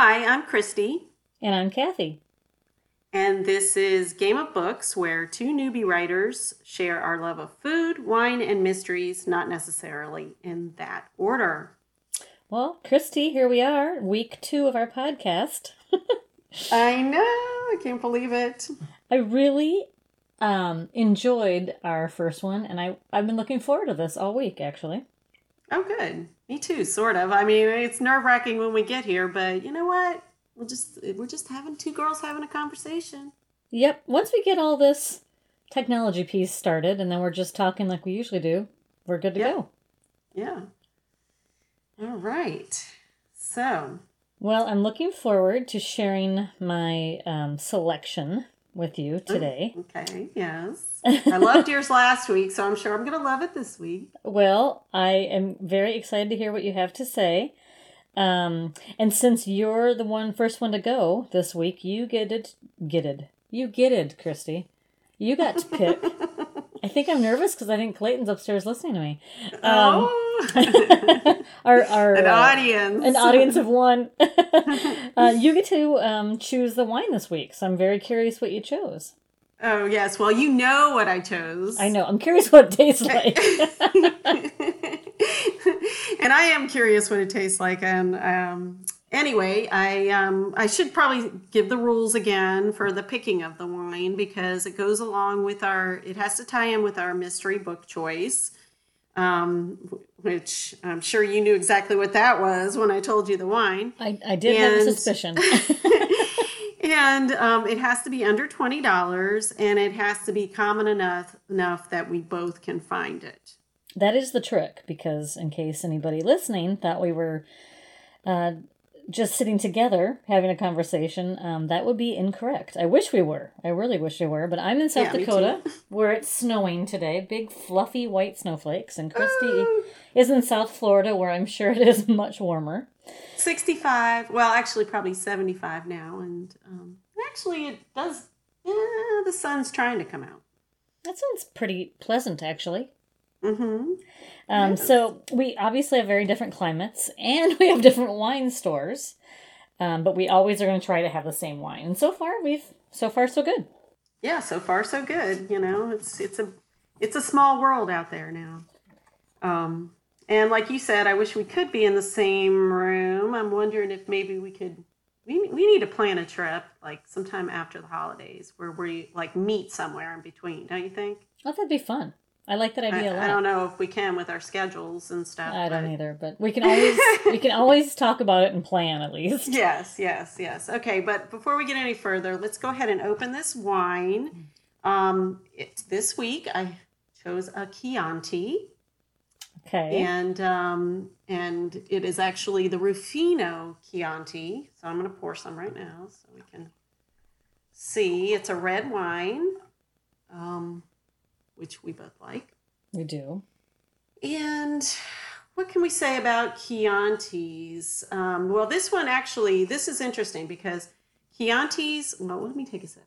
Hi, I'm Christy, And I'm Kathy. and this is Game of Books, where two newbie writers share our love of food, wine, and mysteries, not necessarily in that order. Well, Christy, here we are, week two of our podcast. I know, I can't believe it. I really um, enjoyed our first one, and I, I've been looking forward to this all week, actually. Oh, good. Me too, sort of. I mean, it's nerve wracking when we get here, but you know what? We'll just we're just having two girls having a conversation. Yep, once we get all this technology piece started, and then we're just talking like we usually do, we're good to Yep. go. Yeah. All right. So, Well, I'm looking forward to sharing my um, selection with you today. okay, yes. I loved yours last week, so I'm sure I'm going to love it this week. Well, I am very excited to hear what you have to say. Um, and since you're the one first one to go this week, you get it, get it, you get it, Christy. You got to pick. I think I'm nervous because I think Clayton's upstairs listening to me. Um, oh, our our an uh, audience. an audience of one. uh, you get to um, choose the wine this week, so I'm very curious what you chose. Oh, yes. Well, you know what I chose. I know. I'm curious what it tastes like. and I am curious what it tastes like. And um, anyway, I um, I should probably give the rules again for the picking of the wine because it goes along with our. It has to tie in with our mystery book choice, um, which I'm sure you knew exactly what that was when I told you the wine. I, I did have a suspicion. And um, it has to be under twenty dollars, and it has to be common enough enough that we both can find it. That is the trick, because in case anybody listening thought we were uh, just sitting together having a conversation, um, that would be incorrect. I wish we were. I really wish we were. But I'm in South Yeah, Dakota, where it's snowing today. Big, fluffy white snowflakes. And Christy is in South Florida, where I'm sure it is much warmer. 65 well actually probably 75 now and um, actually it does yeah, the sun's trying to come out That sounds pretty pleasant, actually. mm-hmm Um, So we obviously have very different climates, and we have different wine stores. Um, but we always are going to try to have the same wine. And so far, we've so far so good. yeah so far so good you know it's it's a it's a small world out there now um and like you said i wish we could be in the same room i'm wondering if maybe we could we, we need to plan a trip like sometime after the holidays where we like meet somewhere in between don't you think Oh, that'd be fun. I like that idea a lot. I don't know if we can with our schedules and stuff I don't but- either, but we can always we can always talk about it and plan at least. Yes, yes, yes. Okay, but before we get any further, let's go ahead and open this wine. Um, it's this week I chose a Chianti, Okay. and um, and it is actually the Ruffino Chianti. So I'm going to pour some right now so we can see. It's a red wine, um, which we both like. We do. And what can we say about Chiantis? Um, well, this one actually, this is interesting because Chiantis, well, let me take a sip.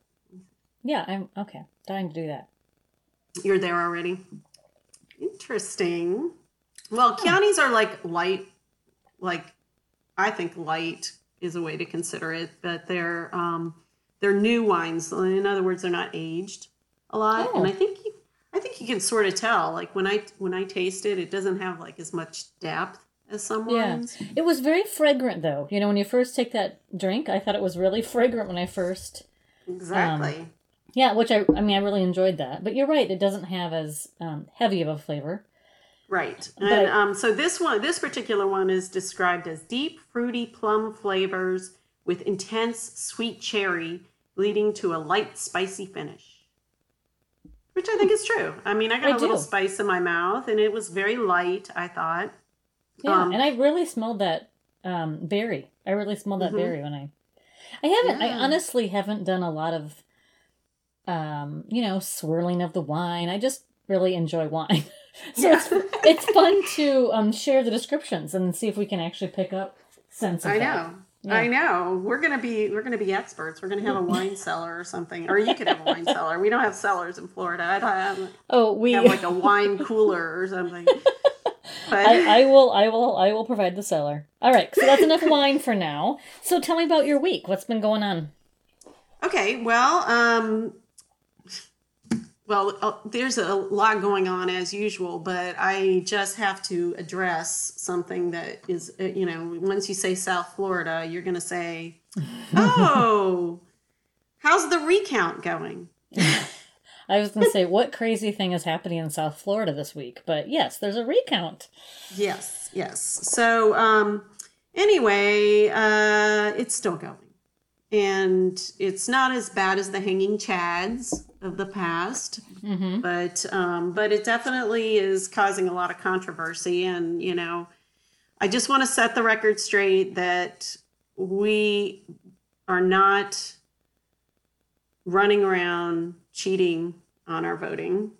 Yeah, I'm okay. Dying to do that. You're there already? Interesting. Well, Chiantis are like light, like I think light is a way to consider it, but they're um, they're new wines. In other words, they're not aged a lot, Oh. and I think you, I think you can sort of tell. Like when I when I taste it, it doesn't have like as much depth as some Yeah. wines. It was very fragrant though. You know, when you first take that drink, I thought it was really fragrant when I first Exactly. Yeah, which I I mean I really enjoyed that. But you're right, it doesn't have as um, heavy of a flavor. Right. But- And um, so this one, this particular one is described as deep, fruity plum flavors with intense sweet cherry, leading to a light, spicy finish. Which I think is true. I mean, I got I a little spice in my mouth, and it was very light. I thought. Yeah, Um, and I really smelled that um, berry. I really smelled that Mhm. berry when I. I haven't. I honestly haven't done a lot of, um, you know, swirling of the wine. I just really enjoy wine, so Yeah. it's it's fun to um share the descriptions and see if we can actually pick up sense of I that. know. Yeah. I know. We're gonna be we're gonna be experts. We're gonna have a wine cellar or something, or you could have a wine cellar. We don't have cellars in Florida. I'd have, Oh, we have like a wine cooler or something. But I, I will I will I will provide the cellar. All right, so that's enough wine for now. So tell me about your week. What's been going on? okay, well, um, well, uh, there's a lot going on as usual, but I just have to address something that is, uh, you know, once you say South Florida, you're going to say, "Oh, how's the recount going?" I was going to say what crazy thing is happening in South Florida this week, but yes, there's a recount. Yes, yes. So, um, anyway, uh, it's still going. And it's not as bad as the hanging chads of the past, Mm-hmm. but um, but it definitely is causing a lot of controversy. And you know, I just want to set the record straight that we are not running around cheating on our voting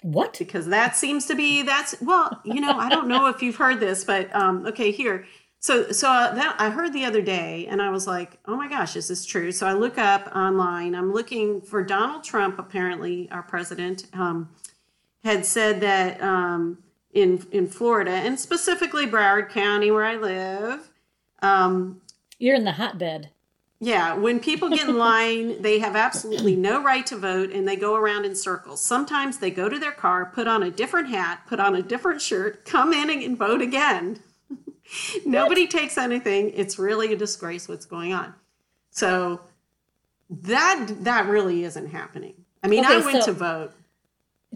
What? because that seems to be that's well you know i don't know if you've heard this but um okay here so so that i heard the other day and i was like oh my gosh is this true so i look up online i'm looking for donald trump apparently our president um, had said that um, in in florida and specifically broward county where i live um, You're in the hotbed. yeah, when people get in line, they have absolutely no right to vote and they go around in circles. Sometimes they go to their car, put on a different hat, put on a different shirt, come in and vote again. Nobody takes anything. It's really a disgrace what's going on. So that that really isn't happening. I mean, I went so- to vote.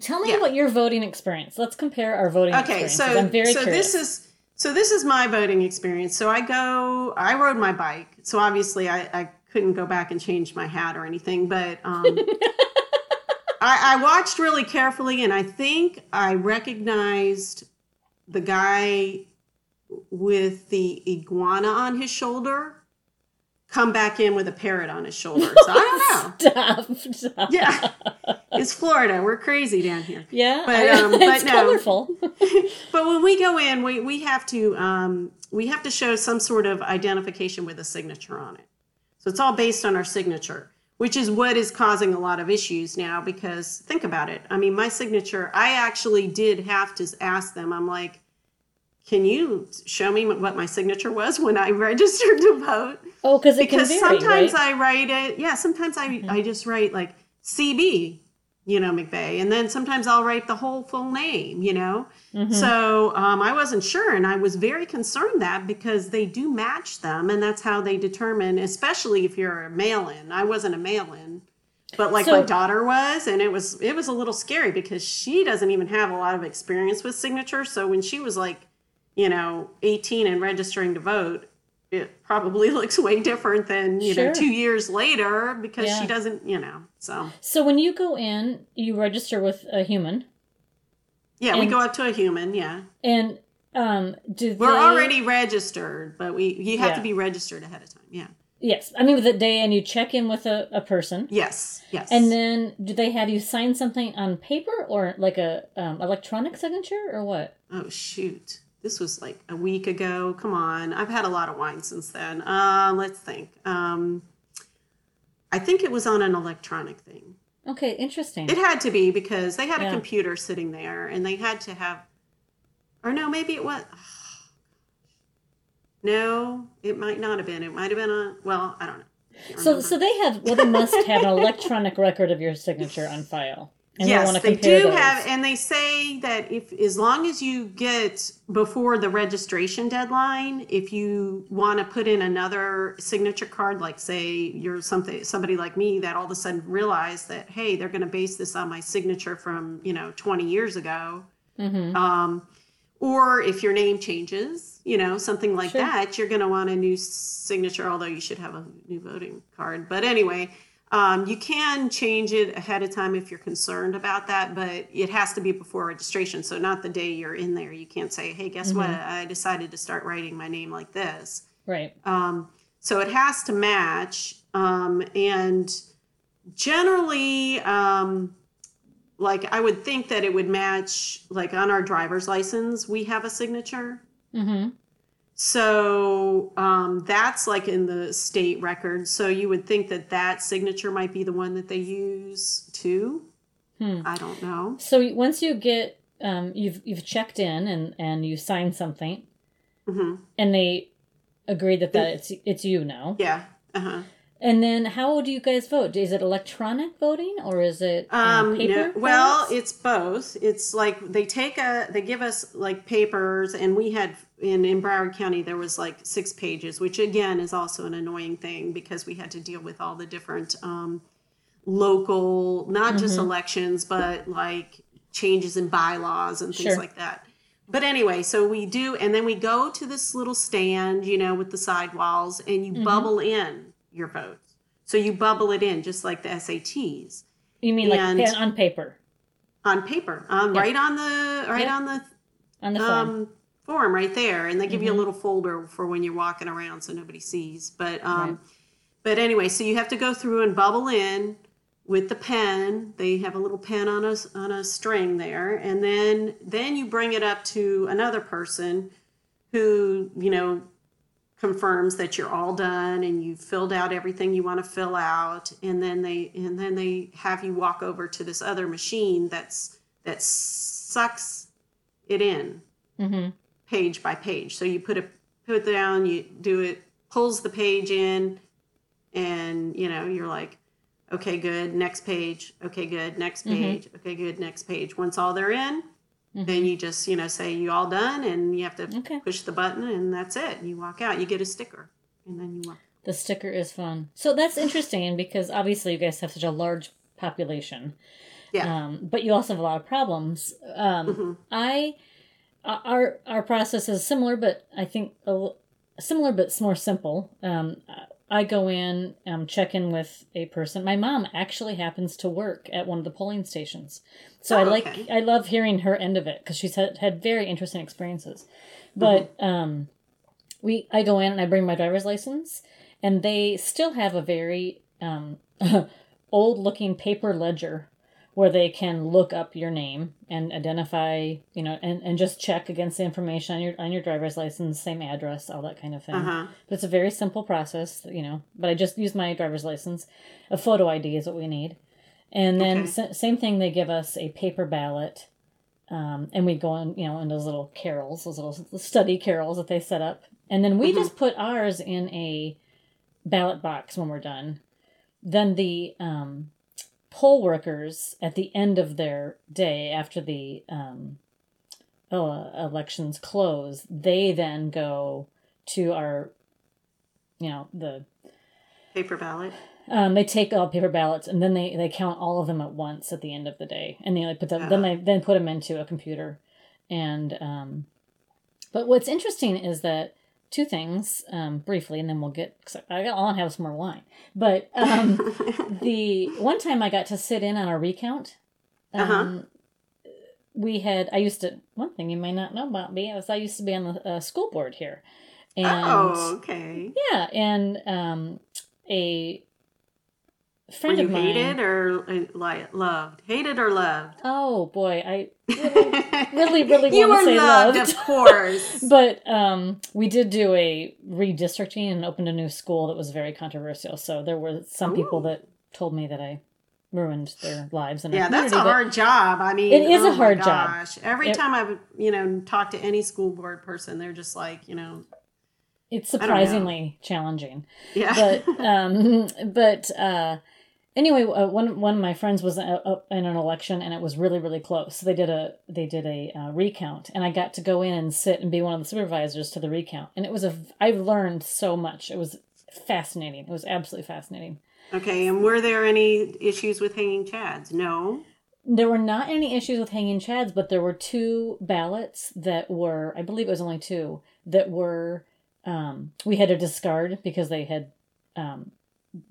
Tell me Yeah. about your voting experience. Let's compare our voting Okay, so so curious. this is so this is my voting experience. So I go, I rode my bike. So obviously I, I couldn't go back and change my hat or anything, but um, I, I watched really carefully, and I think I recognized the guy with the iguana on his shoulder come back in with a parrot on his shoulder. So I don't know. Stop. Stop. Yeah, it's Florida. We're crazy down here. Yeah. But, um, but it's no. colorful. But when we go in, we, we have to um, we have to show some sort of identification with a signature on it. So it's all based on our signature, which is what is causing a lot of issues now. Because think about it. I mean, my signature. I actually did have to ask them. I'm like, can you show me what my signature was when I registered to vote? Oh, because it because can vary, sometimes right? I write it. Yeah, sometimes I I just write like CB, you know, McVeigh, and then sometimes I'll write the whole full name, you know. Mm-hmm. So um, I wasn't sure, and I was very concerned that because they do match them, and that's how they determine, especially if you're a mail-in. I wasn't a mail-in. But like So- my daughter was, and it was it was a little scary because she doesn't even have a lot of experience with signatures. So when she was like, you know, 18 and registering to vote, it probably looks way different than you Sure. know two years later because Yeah. she doesn't, you know. So So when you go in, you register with a human, yeah, we go up to a human. Yeah, and um, do we're they, already registered, but we you have Yeah. to be registered ahead of time. Yeah. Yes, I mean with the day, and you check in with a, a person, Yes. Yes. and then do they have you sign something on paper or like a um, electronic signature or what? Oh shoot. This was like a week ago. Come on. I've had a lot of wine since then. Uh, let's think. Um, I think it was on an electronic thing. Okay, interesting. It had to be because they had Yeah. a computer sitting there and they had to have or no, maybe it was No, it might not have been. It might have been a well, I don't know. I can't So, remember. so they have. Well, they must have an electronic record of your signature on file, and yes, they do those. have, and they say that if as long as you get before the registration deadline, if you want to put in another signature card, like say you're something somebody like me that all of a sudden realized that hey, they're going to base this on my signature from you know 20 years ago, Mhm. um, or if your name changes, you know something like Sure. that, you're going to want a new signature. Although you should have a new voting card, but anyway. Um, you can change it ahead of time if you're concerned about that, but it has to be before registration. So not the day you're in there. You can't say, "Hey, guess what? I decided to start writing my name like this." Right. Um, so it has to match, um, and generally, um, like I would think that it would match. Like on our driver's license, we have a signature. Mm-hmm. So um, that's like in the state record. So you would think that that signature might be the one that they use too. Hmm. I don't know. So once you get um, you've you've checked in and and you signed something, hmm and they agree that that it's it's you now. Yeah. Uh-huh. And then how do you guys vote? Is it electronic voting or is it uh, Um, paper? no, well, it's both. It's like they take a, they give us like papers, and we had in in Broward County there was like six pages, which again is also an annoying thing because we had to deal with all the different um, local, not just elections, but like changes in bylaws and things Sure. like that. But anyway, so we do, and then we go to this little stand, you know, with the sidewalls, and you bubble in your votes. So you bubble it in just like the SATs you mean like and- pa- on paper on paper, um, Yeah. right on the right Yeah. on the on the form? um, form right there, and they give you Mm-hmm. a little folder for when you're walking around so nobody sees. But um, Right. but anyway, so you have to go through and bubble in with the pen. They have a little pen on a on a string there, and then then you bring it up to another person who you know confirms that you're all done and you've filled out everything you want to fill out and then they and then they have you walk over to this other machine that's that sucks it in. Mm-hmm. page by page. So you put it put it down you do it pulls the page in and you know you're like okay good next page okay good next page okay good next page. Once all they're in then you just you know say you all done and you have to Okay. push the button and that's it you walk out you get a sticker and then you walk The sticker is fun. So that's interesting because obviously you guys have such a large population. yeah Um, but you also have a lot of problems. Um, Mhm. I our our process is similar, but I think a, similar but it's more simple. Um, I go in, um, check in with a person. My mom actually happens to work at one of the polling stations, so I Oh, like okay. I love hearing her end of it because she's had, had very interesting experiences. But um, we I go in and I bring my driver's license, and they still have a very um, old looking paper ledger where they can look up your name and identify, you know, and, and just check against the information on your on your driver's license, same address, all that kind of thing. uh-huh But it's a very simple process, you know. But I just use my driver's license. A photo ID is what we need, and then Okay. sa- same thing. They give us a paper ballot, um, and we go on, you know, in those little carrels, those little study carrels that they set up, and then we Mhm. just put ours in a ballot box when we're done. Then the um, poll workers at the end of their day after the um, oh, elections close, they then go to our, you know, the paper ballot? Um, they take all paper ballots and then they, they count all of them at once at the end of the day, and they like put them, then they then put them into a computer, and um, but what's interesting is that two things um, briefly, and then we'll get. Cause I got, I want have some more wine, but um, the one time I got to sit in on a recount. Um, Uh-huh. We had. I used to. One thing you may not know about me is I used to be on the uh, school board here, and oh okay yeah, and um, a were friend you of mine. hated or uh, loved hated or loved Oh boy, I really, really you wanna were say loved, loved. of course but um, we did do a redistricting and opened a new school that was very controversial. So there were some people that told me that I ruined their lives and yeah that's a hard job i mean It is a oh my hard job. every It- time i've you know talk to any school board person they're just like you know it's surprisingly challenging. yeah but um but uh anyway uh, one one of my friends was uh, up in an election and it was really really close. So they did a they did a uh, recount and i got to go in and sit and be one of the supervisors to the recount. And it was a i've learned so much. It was fascinating. It was absolutely fascinating. Okay and were there any issues with hanging chads? No? There were not any issues with hanging chads but there were two ballots that were i believe it was only two that were um, we had to discard because they had um,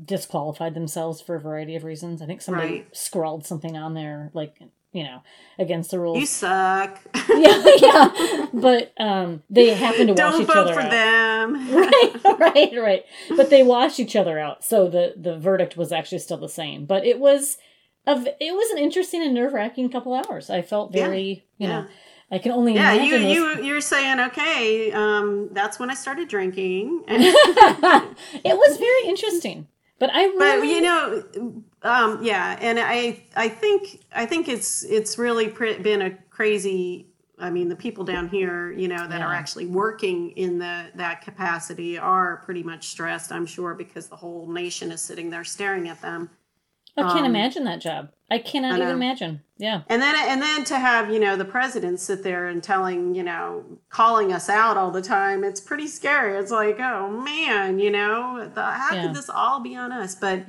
disqualified themselves for a variety of reasons. I think somebody Right. scrawled something on there like you know against the rules. You suck. Yeah yeah. But um, they happened to wash each other out. don't vote for them. Right right right. But they washed each other out so the the verdict was actually still the same. But it was of it was an interesting and nerve-wracking couple hours. I felt Yeah, very you know yeah. i can only yeah you imagine you you're saying okay um that's when i started drinking. It was very interesting but i really, but you know um yeah and i i think i think it's it's really been a crazy. I mean, the people down here, you know, that are actually working in the that capacity are pretty much stressed. I'm sure because the whole nation is sitting there staring at them. I can't Um, imagine that job. I cannot I even imagine. Yeah. And then and then to have, you know, the president sit there and telling, you know, calling us out all the time, it's pretty scary. It's like, oh man, you know, the, how Yeah. could this all be on us? But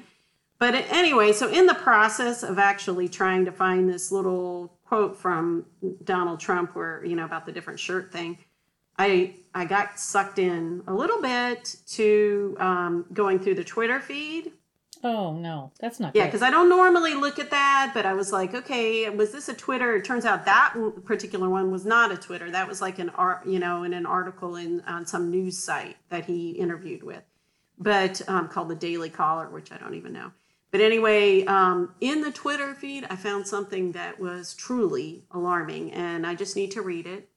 but anyway, so in the process of actually trying to find this little quote from Donald Trump where, you know, about the different shirt thing, I I got sucked in a little bit to um, going through the Twitter feed Oh no, that's not yeah, because I don't normally look at that, but I was like, okay, was this a Twitter? It turns out that particular one was not a Twitter. That was like an art, you know, in an article in on some news site that he interviewed with, but um, called the Daily Caller, which I don't even know. But anyway, um, in the Twitter feed, I found something that was truly alarming, and I just need to read it.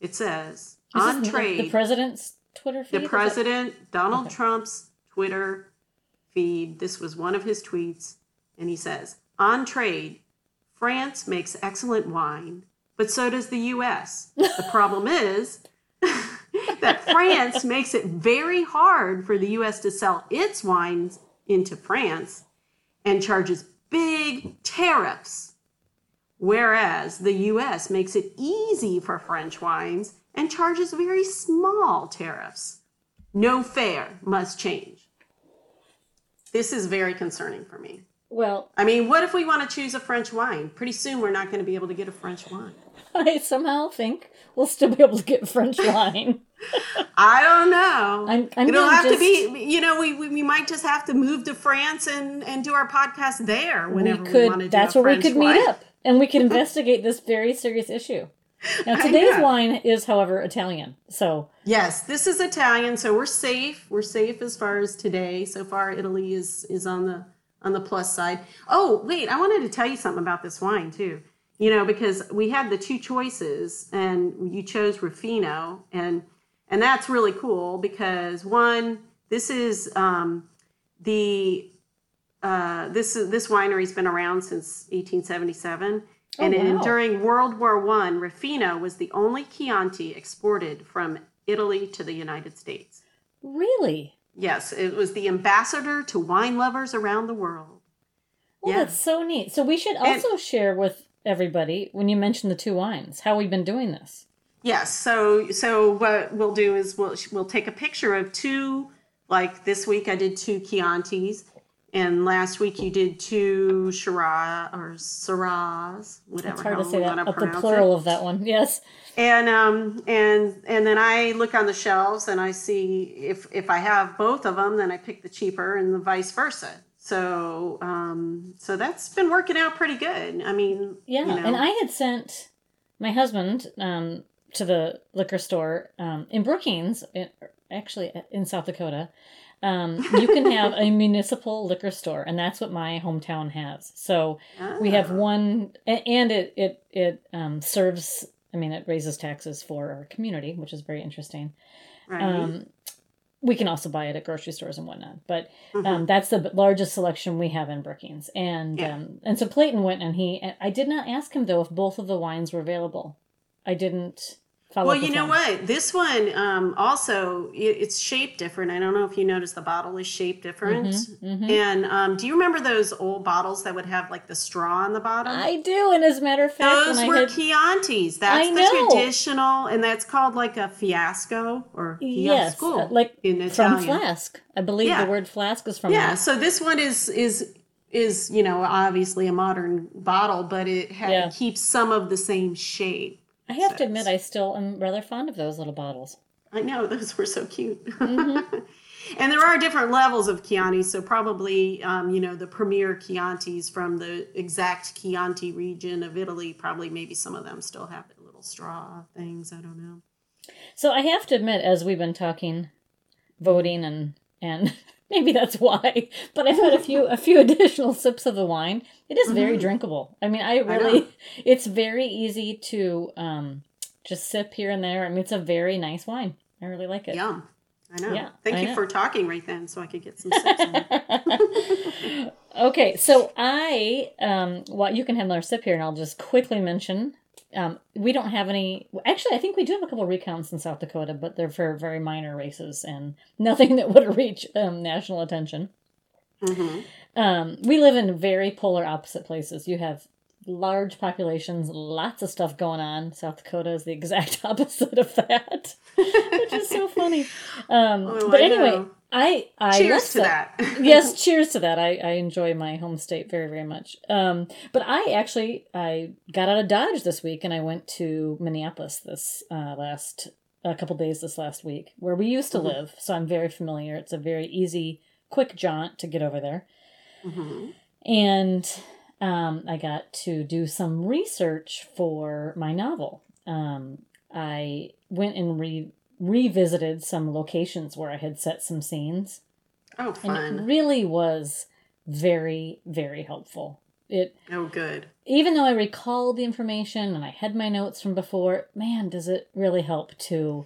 It says Is on trade, the president's Twitter feed. the president, Donald Okay. Trump's Twitter feed, this was one of his tweets, and he says, On trade, France makes excellent wine, but so does the US. The problem is that France makes it very hard for the US to sell its wines into France and charges big tariffs. Whereas the US makes it easy for French wines and charges very small tariffs. No fair must change. This is very concerning for me. Well, I mean, what if we want to choose a French wine? Pretty soon we're not going to be able to get a French wine. I somehow think we'll still be able to get French wine. I don't know. I'm- I'm It'll have to be, you know, we, we, we might just have to move to France and, and do our podcast there whenever we we, want to do That's where French we could wine. meet up, and we could investigate this very serious issue. Now, today's wine is, however, Italian. So Yes, this is Italian, so we're safe. We're safe as far as today. So far, Italy is is on the on the plus side. Oh, wait, I wanted to tell you something about this wine too. You know, because we had the two choices, and you chose Ruffino, and and that's really cool because one, this is um, the uh, this this winery's been around since 1877. Oh, And in, wow. during World War One, Ruffino was the only Chianti exported from Italy to the United States. really, Yes, it was the ambassador to wine lovers around the world. well, Yeah. that's so neat. So we should also share with everybody when you mention the two wines how we've been doing this. Yes, so so what we'll do is we'll we'll take a picture of two like this week I did two Chiantis and last week you did two Shiraz or Syrahs, whatever. It's hard to say that. wanna Of the plural it. of that one. Yes. And um and and then I look on the shelves and I see if if I have both of them, then I pick the cheaper, and the vice versa. So um so that's been working out pretty good. I mean, Yeah, you know, and I had sent my husband um, to the liquor store um, in Brookings, in, actually uh, in South Dakota. Um, you can have a municipal liquor store, and that's what my hometown has. So we have Ah. one, and it it it um, serves. I mean, it raises taxes for our community, which is very interesting. right. Um, we can also buy it at grocery stores and whatnot, but Mhm. um, that's the largest selection we have in Brookings. And Yeah. um, and so Clayton went and he. I did not ask him though if both of the wines were available. I didn't. Well, you know what? This one um, also it, it's shaped different. I don't know if you noticed the bottle is shaped different. Mhm. And um, do you remember those old bottles that would have like the straw on the bottom? I do, and as a matter of fact, Those when were I had Chiantis. That's I the know. traditional, and that's called like a fiasco or yes, fiasco uh, like in Italian. from flask. I believe Yeah. the word flask is from Yeah, that. so this one is is is you know obviously a modern bottle, but it ha- Yeah. keeps some of the same shape. I have to admit, I still am rather fond of those little bottles. I know those were so cute. Mm-hmm. and there are different levels of Chianti, so probably um, you know the premier Chiantis from the exact Chianti region of Italy. Probably maybe some of them still have little straw things. I don't know. So I have to admit, as we've been talking, voting and and maybe that's why, but I've had a few a few additional sips of the wine. It is very Mhm. drinkable. I mean, I really, it's very easy to um, just sip here and there. I mean, it's a very nice wine. I really like it. Yum. I know. Yeah, Thank I you know. for talking right then, so I could get some sips. okay, so I, um, well, you can have another sip here, and I'll just quickly mention Um, we don't have any. Actually, I think we do have a couple of recounts in South Dakota, but they're for very minor races and nothing that would reach um, national attention. hmm Um, we live in very polar opposite places. You have large populations, lots of stuff going on. South Dakota is the exact opposite of that, which is so funny. Um, Oh, but anyway. I I Cheers to that. yes, cheers to that. I, I enjoy my home state very, very much. Um, but I actually I got out of Dodge this week and I went to Minneapolis this uh, last a couple days this last week where we used to Mhm. live. So I'm very familiar. It's a very easy, quick jaunt to get over there. hmm And um, I got to do some research for my novel. Um, I went and re- revisited some locations where I had set some scenes Oh, and it really was very very helpful it Oh, good. even though i recalled the information and i had my notes from before man does it really help to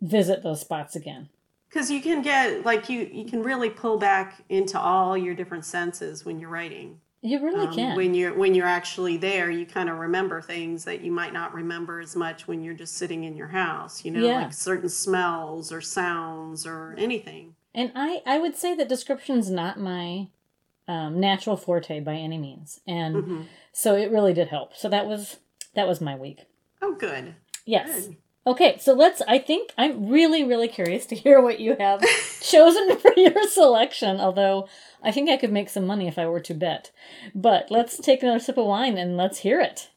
visit those spots again Because you can get like you you can really pull back into all your different senses when you're writing. You really Um, can When you're when you're actually there, you kind of remember things that you might not remember as much when you're just sitting in your house. You know, Yeah. like certain smells or sounds or anything. and i i would say that description's not my um, natural forte by any means and hmm so it really did help so that was that was my week Oh, good. yes Good. Okay, so let's. I think I'm really, really curious to hear what you have chosen for your selection. Although I think I could make some money if I were to bet. But let's take another sip of wine and let's hear it.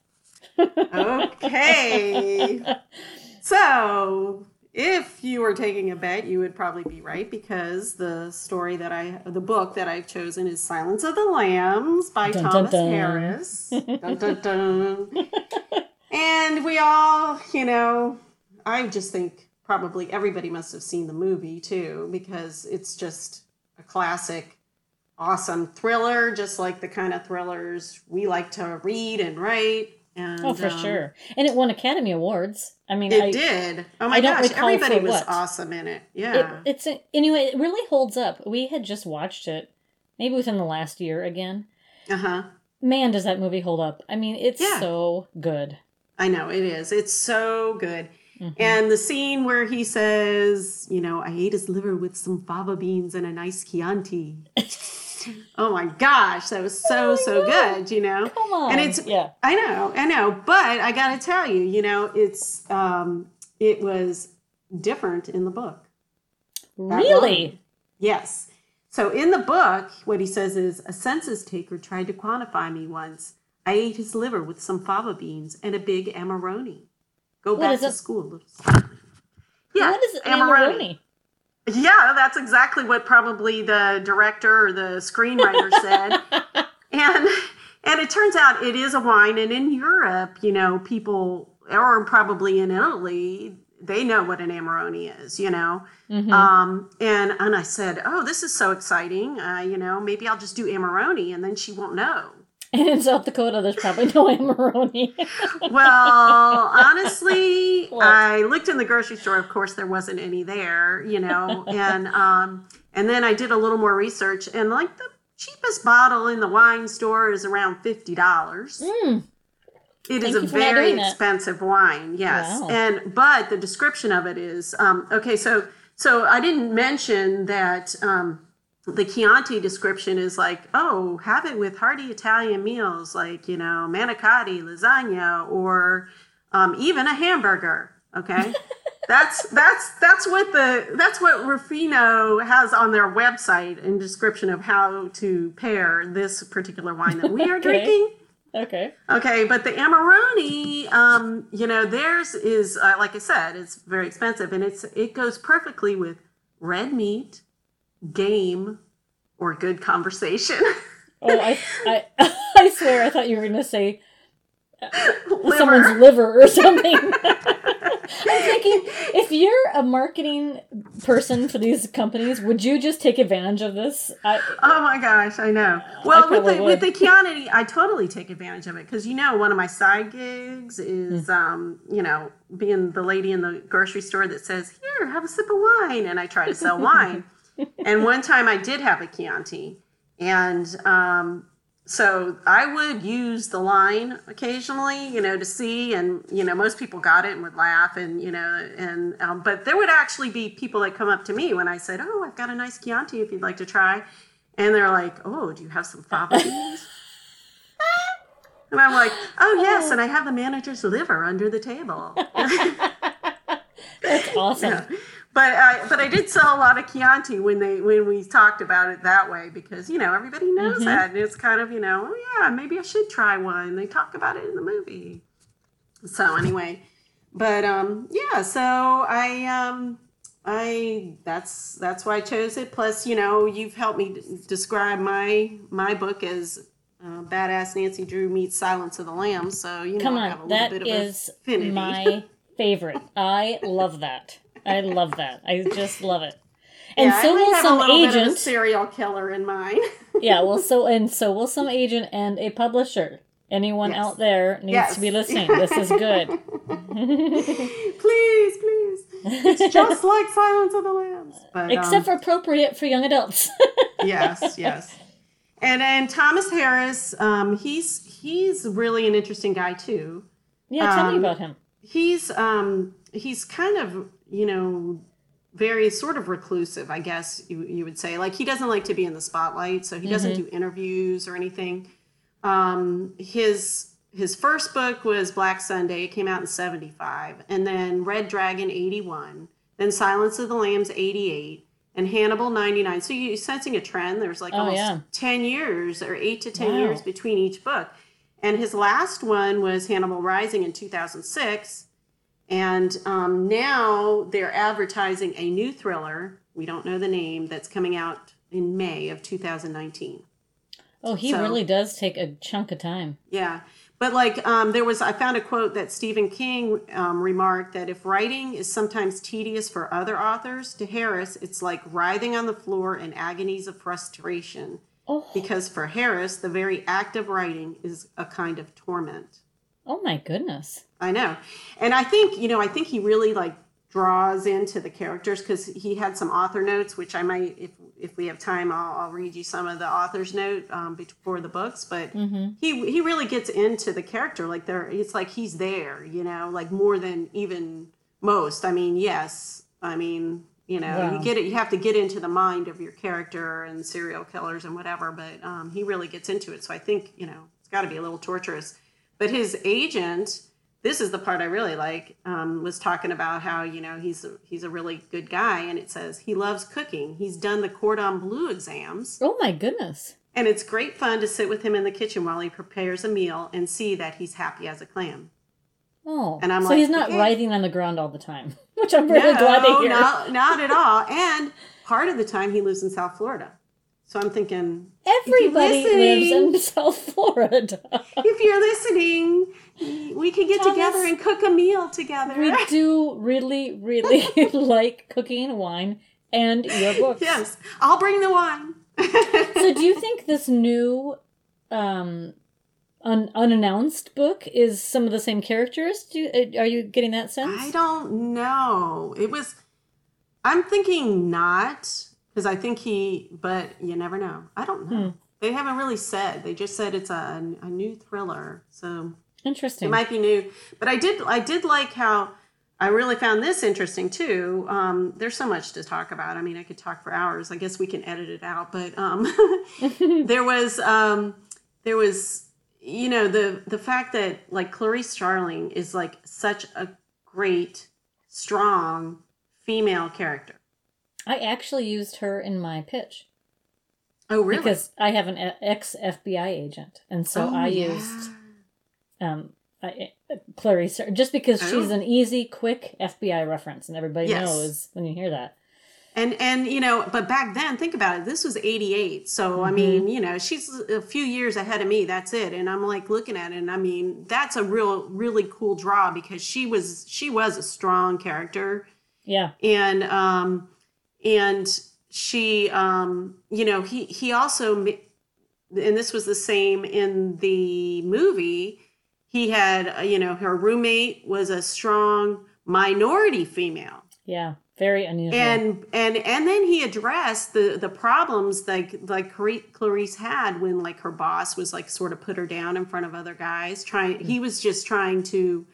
Okay. so, if you were taking a bet, you would probably be right because the story that I, the book that I've chosen is Silence of the Lambs by Dun, Thomas dun. Harris. Dun, dun, dun. and we all, you know, I just think probably everybody must have seen the movie too because it's just a classic awesome thriller just like the kind of thrillers we like to read and write and Oh, for um, sure. And it won Academy Awards. I mean, it I, did. Oh my gosh, everybody was what. awesome in it. it, Yeah. it's anyway. It really holds up. We had just watched it, maybe within the last year again. Uh huh. Man, does that movie hold up? I mean, it's Yeah. so good. I know it is. It's so good. Mhm. And the scene where he says, you know, I ate his liver with some fava beans and a nice Chianti. oh my gosh, that was so, so good, you know? Come on, And it's- yeah. I know, I know. But I got to tell you, you know, it's, um, it was different in the book. Really? Yes. So in the book, what he says is a census taker tried to quantify me once. I ate his liver with some fava beans and a big Amarone. Go What back to it? school. Yeah, what is Amarone. Amarone? Yeah, that's exactly what probably the director or the screenwriter said. and and it turns out it is a wine and in Europe, you know, people or probably in Italy, they know what an Amarone is, you know. Mhm. Um, and and I said, "Oh, this is so exciting! Uh, you know, maybe I'll just do Amarone, and then she won't know." And in South Dakota, there's probably no Amarone. Well, honestly, What? I looked in the grocery store. Of course, there wasn't any there, you know, and um, and then I did a little more research, and like the cheapest bottle in the wine store is around fifty dollars. Mm. It is Thank a for not very expensive wine, yes. Wow. And but the description of it is um, okay. So so I didn't mention that um, the Chianti description is like, oh, have it with hearty Italian meals like you know manicotti, lasagna, or um, even a hamburger. Okay. That's that's that's what the that's what Ruffino has on their website in description of how to pair this particular wine that we are Okay. drinking. Okay. Okay, but the Amarone, um, you know, theirs is uh, like I said, it's very expensive, and it's it goes perfectly with red meat, game, or good conversation. Oh, I, I, I swear, I thought you were going to say Liver. someone's liver or something. I'm thinking, if you're a marketing person for these companies, would you just take advantage of this? I, Oh my gosh, I know. Well, with probably the with the Chianti, I totally take advantage of it because you know one of my side gigs is Hmm. um, you know being the lady in the grocery store that says, "Here, have a sip of wine," and I try to sell wine. And one time I did have a Chianti, and um, so I would use the line occasionally, you know, to see, and you know, most people got it and would laugh, and you know, and um, but there would actually be people that come up to me when I said, "Oh, I've got a nice Chianti if you'd like to try," and they're like, "Oh, do you have some fava beans?" and I'm like, "Oh yes, and I have the manager's liver under the table." That's awesome. Yeah. But I but I did sell a lot of Chianti when they when we talked about it that way because you know everybody knows Mhm. that and it's kind of you know oh yeah maybe I should try one they talk about it in the movie so anyway but um yeah so I um I that's that's why I chose it plus you know you've helped me d- describe my my book as uh, badass Nancy Drew meets Silence of the Lambs so you know Come I have a on, little that bit of is my favorite. I love that. I love that. I just love it. And yeah, so will some a little bit of a agent. serial killer in mine. yeah, well, so and so will some agent and a publisher. Anyone Yes. out there needs Yes. to be listening. This is good. please, please. It's just like Silence of the Lambs. But, Except um, for appropriate for young adults. yes, yes. And then Thomas Harris, um, he's he's really an interesting guy too. yeah, tell me Um, about him. He's um, he's kind of you know very sort of reclusive, I guess you, you would say. Like he doesn't like to be in the spotlight, so he doesn't do interviews or anything. Um, his his first book was Black Sunday. It came out in '75, and then Red Dragon '81, then Silence of the Lambs '88, and Hannibal '99. So you're sensing a trend. There's like Oh, almost yeah. ten years or eight to ten Wow. years between each book. And his last one was Hannibal Rising in 2006. And um, now they're advertising a new thriller. We don't know the name that's coming out in May of 2019. Oh, he so- really does take a chunk of time. Yeah. But like um, there was, I found a quote that Stephen King um, remarked that if writing is sometimes tedious for other authors, to Harris, it's like writhing on the floor in agonies of frustration. Oh, Because for Harris, the very act of writing is a kind of torment. oh my goodness. I know. And I think, you know, I think he really like draws into the characters because he had some author notes, which I might, if if we have time, I'll, I'll read you some of the author's note um, before the books. But Mm-hmm. he he really gets into the character, like there, it's like he's there, you know, like more than even most. I mean, yes, I mean, you know, Wow. you get it. You have to get into the mind of your character and serial killers and whatever. But um, he really gets into it. So I think you know it's got to be a little torturous. But his agent, this is the part I really like, um, was talking about how you know he's a, he's a really good guy, and it says he loves cooking. He's done the cordon bleu exams, Oh my goodness. and it's great fun to sit with him in the kitchen while he prepares a meal and see that he's happy as a clam. Oh, And I'm like, so like, he's not okay. writing on the ground all the time, which I'm really glad to hear. No, not at all. And part of the time he lives in South Florida. So I'm thinking, Everybody lives in South Florida. if you're listening, we could get Thomas, together and cook a meal together. we do really, really like cooking, wine, and your books. yes, I'll bring the wine. So, do you think this new, um, un- unannounced book is some of the same characters? Do you, uh, are you getting that sense? I don't know. It was. I'm thinking not because I think he, but you never know. I don't know. Hmm. They haven't really said. They just said it's a, a new thriller. So Interesting. it might be new. But I did. I did like how. I really found this interesting too. Um, there's so much to talk about. I mean, I could talk for hours. I guess we can edit it out. But um, there was um, there was you know the the fact that like Clarice Starling is like such a great, strong female character. I actually used her in my pitch Oh, really? because I have an ex FBI agent, and so Oh, I yeah. used um, I, Clarice just because she's Oh. an easy, quick FBI reference, and everybody Yes. knows when you hear that. And and you know, but back then, think about it. This was '88, so I Mhm. mean, you know, she's a few years ahead of me. That's it. And I'm like looking at it, and I mean, that's a real, really cool draw because she was she was a strong character, Yeah, and um, and she, um, you know, he he also, and this was the same in the movie. He had, uh, you know, her roommate was a strong minority female. yeah, very unusual. and and and then he addressed the the problems like like Clarice had when like her boss was like sort of put her down in front of other guys trying he was just trying to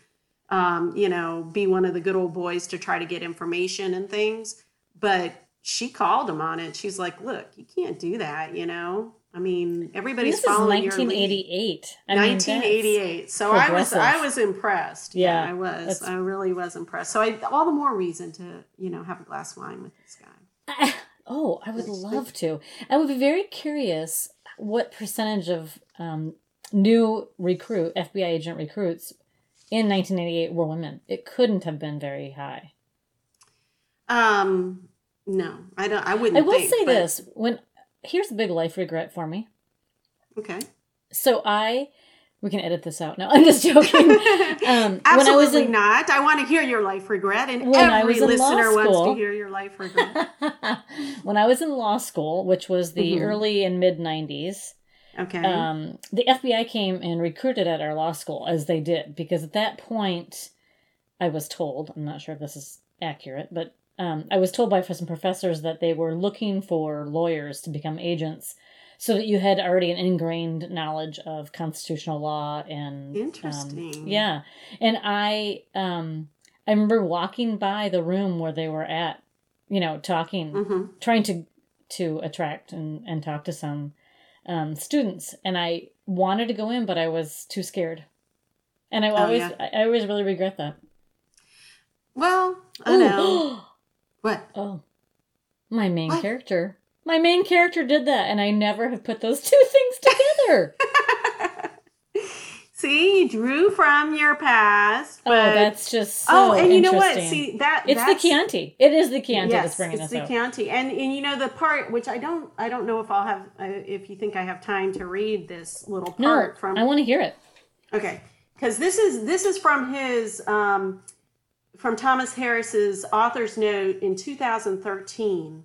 um you know be one of the good old boys to try to get information and things but she called him on it she's like look you can't do that you know i mean everybody's this is following your lead. 1988. I mean, that's- 1988. So I was I was impressed. Yeah, I was. that's- I really was impressed. So I all the more reason to you know have a glass of wine with this guy. I- oh, I would love to. I would be very curious what percentage of um, new recruit FBI agent recruits in 1988 were women. It couldn't have been very high. Um, no, I don't. I wouldn't. I will think, say but- this: when here's a big life regret for me. Okay. So I, we can edit this out. No, I'm just joking. Um, Absolutely when I was in, not. I want to hear your life regret, and every was in law listener wants to hear your life regret. when I was in law school, which was the Mhm. early and mid 90s, Okay. um, the FBI came and recruited at our law school, as they did, because at that point, I was told, I'm not sure if this is accurate, but um, I was told by some professors that they were looking for lawyers to become agents so that you had already an ingrained knowledge of constitutional law and um, Interesting. yeah and i um i remember walking by the room where they were at you know talking hmm trying to to attract and, and talk to some um, students and i wanted to go in but i was too scared and i Oh, always yeah. I, I always really regret that Well, I Ooh. know. What? oh my main What? character my main character did that and i never have put those two things together See, you drew from your past. oh that's just so oh, and you know what? See that it's the Chianti. It is the Chianti yes, that's bringing it's us the out. Chianti, and and you know the part which I don't I don't know if I'll have uh, if you think I have time to read this little no, part from I want to hear it. Okay, because this is this is from his um, from Thomas Harris's author's note in 2013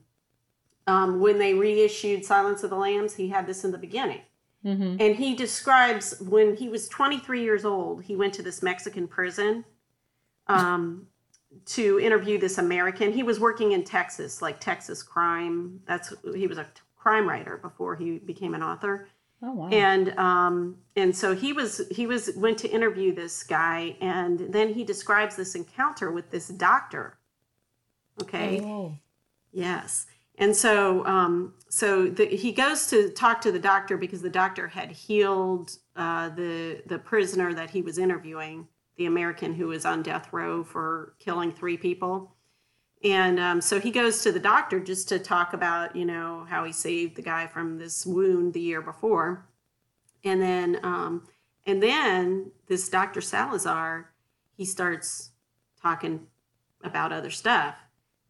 um, when they reissued Silence of the Lambs. He had this in the beginning, hmm and he describes when he was 23 years old. He went to this Mexican prison um, to interview this American. He was working in Texas, like Texas crime. That's he was a crime writer before he became an author Oh wow. and um and so he was he was went to interview this guy and then he describes this encounter with this doctor okay Oh. yes and so um so the, he goes to talk to the doctor because the doctor had healed uh the the prisoner that he was interviewing the american who was on death row for killing three people and um, so he goes to the doctor just to talk about, you know, how he saved the guy from this wound the year before. And then, um, and then this Dr. Salazar, he starts talking about other stuff.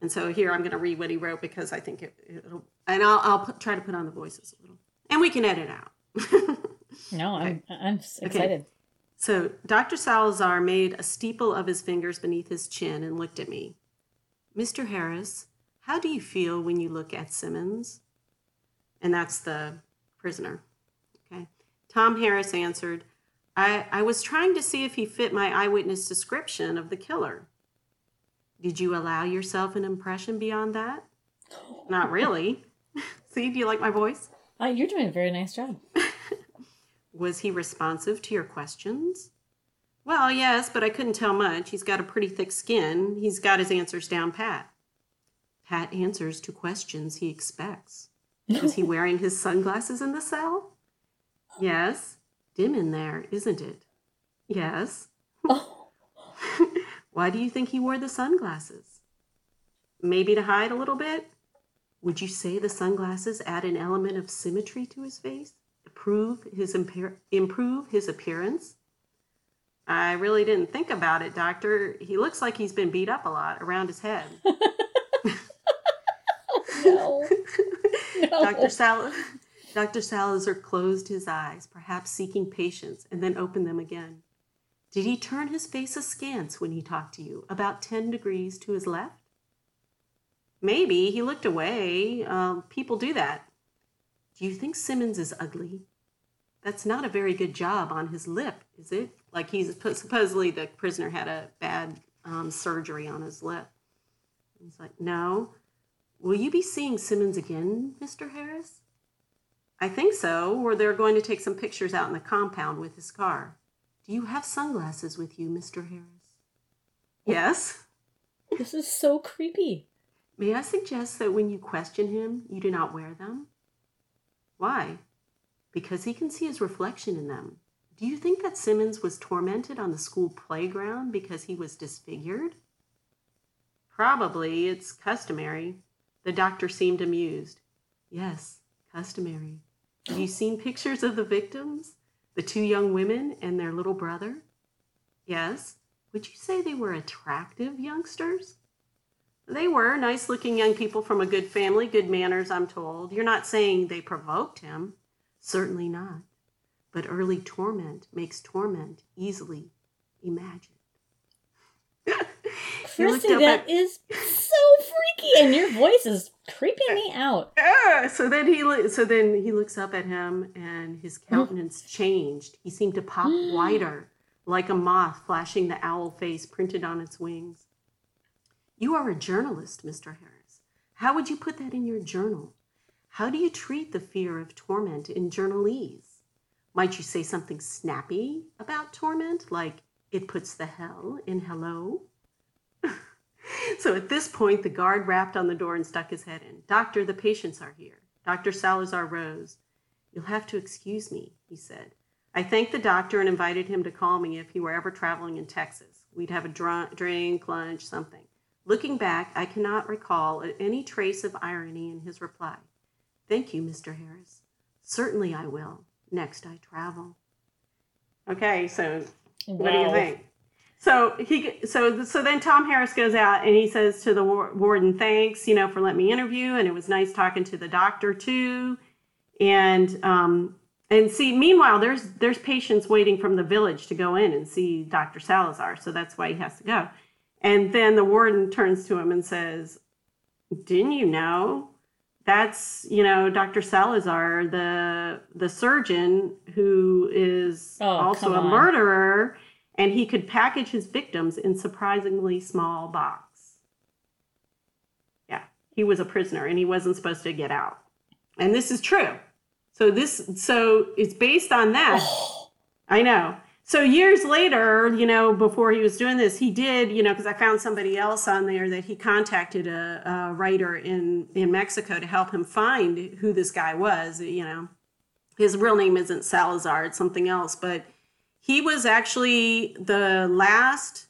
And so here I'm going to read what he wrote because I think it, it'll, and I'll, I'll put, try to put on the voices a little, and we can edit out. No, I'm I'm excited. So Dr. Salazar made a steeple of his fingers beneath his chin and looked at me. Mr. Harris, how do you feel when you look at Simmons? And that's the prisoner. Okay. Tom Harris answered, I, I was trying to see if he fit my eyewitness description of the killer. Did you allow yourself an impression beyond that? Not really. See, do you like my voice? Uh, you're doing a very nice job. Was he responsive to your questions? Well, yes, but I couldn't tell much. He's got a pretty thick skin. He's got his answers down pat. Pat answers to questions he expects. Is he wearing his sunglasses in the cell? Yes. Dim in there, isn't it? Yes. Oh, Why do you think he wore the sunglasses? Maybe to hide a little bit? Would you say the sunglasses add an element of symmetry to his face? Improve his imper- improve his appearance? I really didn't think about it, doctor. He looks like he's been beat up a lot around his head. no. no. Dr. Sal- Dr. Salazar closed his eyes, perhaps seeking patience, and then opened them again. Did he turn his face askance when he talked to you, about 10 degrees to his left? Maybe he looked away. Um, people do that. Do you think Simmons is ugly? That's not a very good job on his lip, is it? Like he's supposedly the prisoner had a bad um, surgery on his lip. He's like, No. Will you be seeing Simmons again, Mr. Harris? I think so, or they're going to take some pictures out in the compound with his car. Do you have sunglasses with you, Mr. Harris? Yes. This is so creepy. May I suggest that when you question him, you do not wear them? Why? Because he can see his reflection in them. Do you think that Simmons was tormented on the school playground because he was disfigured? Probably. It's customary. The doctor seemed amused. Yes, customary. Have you seen pictures of the victims? The two young women and their little brother? Yes. Would you say they were attractive youngsters? They were nice looking young people from a good family, good manners, I'm told. You're not saying they provoked him. Certainly not. But early torment makes torment easily imagined. He looked Christy, up that at- is so freaky, and your voice is creeping me out. Ah, so then he lo- so then he looks up at him and his Mm-hmm. countenance changed. He seemed to pop wider, like a moth flashing the owl face printed on its wings. You are a journalist, Mr. Harris. How would you put that in your journal? How do you treat the fear of torment in journalese? Might you say something snappy about torment, like it puts the hell in hello? So at this point, the guard rapped on the door and stuck his head in. Doctor, the patients are here. Dr. Salazar rose. You'll have to excuse me, he said. I thanked the doctor and invited him to call me if he were ever traveling in Texas. We'd have a dr- drink, lunch, something. Looking back, I cannot recall any trace of irony in his reply. Thank you, Mr. Harris. Certainly I will. Next I travel. Okay, so what do you think? So he, so so then Tom Harris goes out and he says to the warden, "Thanks, you know, for letting me interview, and it was nice talking to the doctor too." And um, and see, meanwhile, there's there's patients waiting from the village to go in and see Dr. Salazar, so that's why he has to go. And then the warden turns to him and says, "Didn't you know that's you know Dr. Salazar, the the surgeon who is Oh, also a murderer, and he could package his victims in surprisingly small box. Yeah, he was a prisoner and he wasn't supposed to get out, and this is true. So this so it's based on that. I know. So years later, you know, before he was doing this, he did, you know, because I found somebody else on there that he contacted a, a writer in in Mexico to help him find who this guy was. You know, his real name isn't Salazar; it's something else. But he was actually the last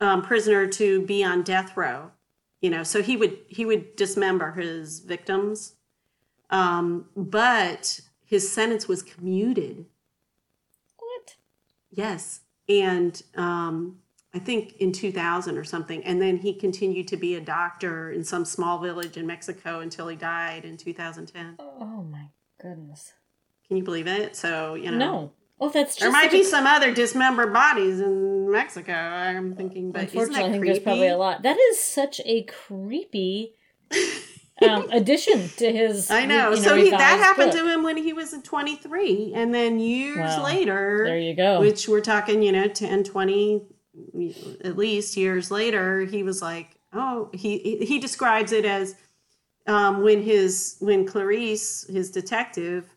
um, prisoner to be on death row. You know, so he would he would dismember his victims, um, but his sentence was commuted? Yes. And um, I think in 2000 or something. And then he continued to be a doctor in some small village in Mexico until he died in 2010. Oh my goodness. Can you believe it? So, you know. No. Oh, that's just There might be a- some other dismembered bodies in Mexico. I'm thinking, but Unfortunately, I think there's probably a lot. That is such a creepy um, addition to his. I know. you so he, that happened book. to him when he was 23. And then years Wow. later, There you go. which we're talking, you know, 10, 20, at least years later, he was like, oh, he, he describes it as um, when his, when Clarice, his detective,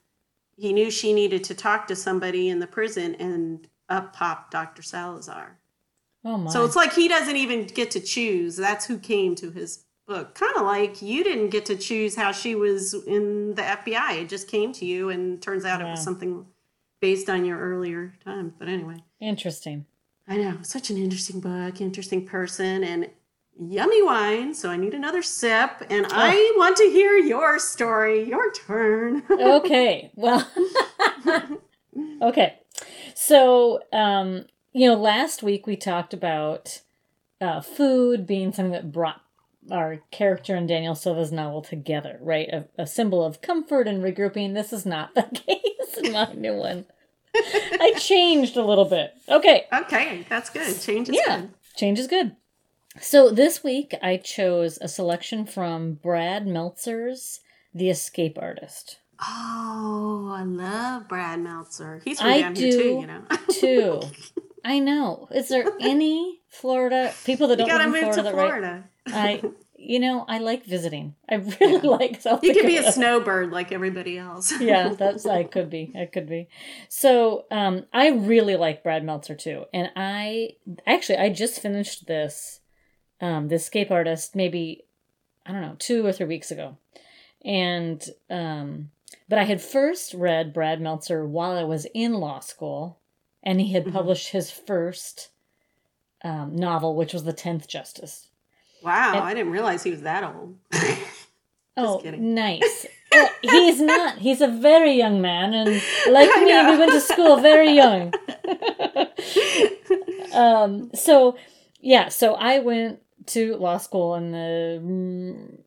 he knew she needed to talk to somebody in the prison and up popped Dr. Salazar. oh my. So it's like he doesn't even get to choose. That's who came to his book. Kind of like you didn't get to choose how she was in the FBI. It just came to you, and turns out it was something based on your earlier times. But anyway, Interesting. I know such an interesting book, interesting person, and yummy wine. So I need another sip, and I want to hear your story. Your turn. okay. Well, okay. So, um, you know, last week we talked about uh, food being something that brought our character and Daniel Silva's novel together, right? A, a symbol of comfort and regrouping. This is not the case in my new one. I changed a little bit. Okay. okay, that's good. Change is Yeah. good. Change is good. So this week I chose a selection from Brad Meltzer's The Escape Artist. Oh, I love Brad Meltzer. He's from I down here too, you know. too. I know. Is there any Florida people that don't live in move Florida that write? I you know, I like visiting. I really like South You could be a snowbird like everybody else. yeah, that's I could be. I could be. So, um, I really like Brad Meltzer too, and I actually I just finished this, um, this escape artist maybe, I don't know, two or three weeks ago, and um, but I had first read Brad Meltzer while I was in law school, and he had Mhm. published his first um, novel, which was The Tenth Justice. Wow, And- I didn't realize he was that old. Oh, kidding. nice. He's not. He's a very young man, and like I me, know. we went to school very young. um. So, yeah. So I went to law school in the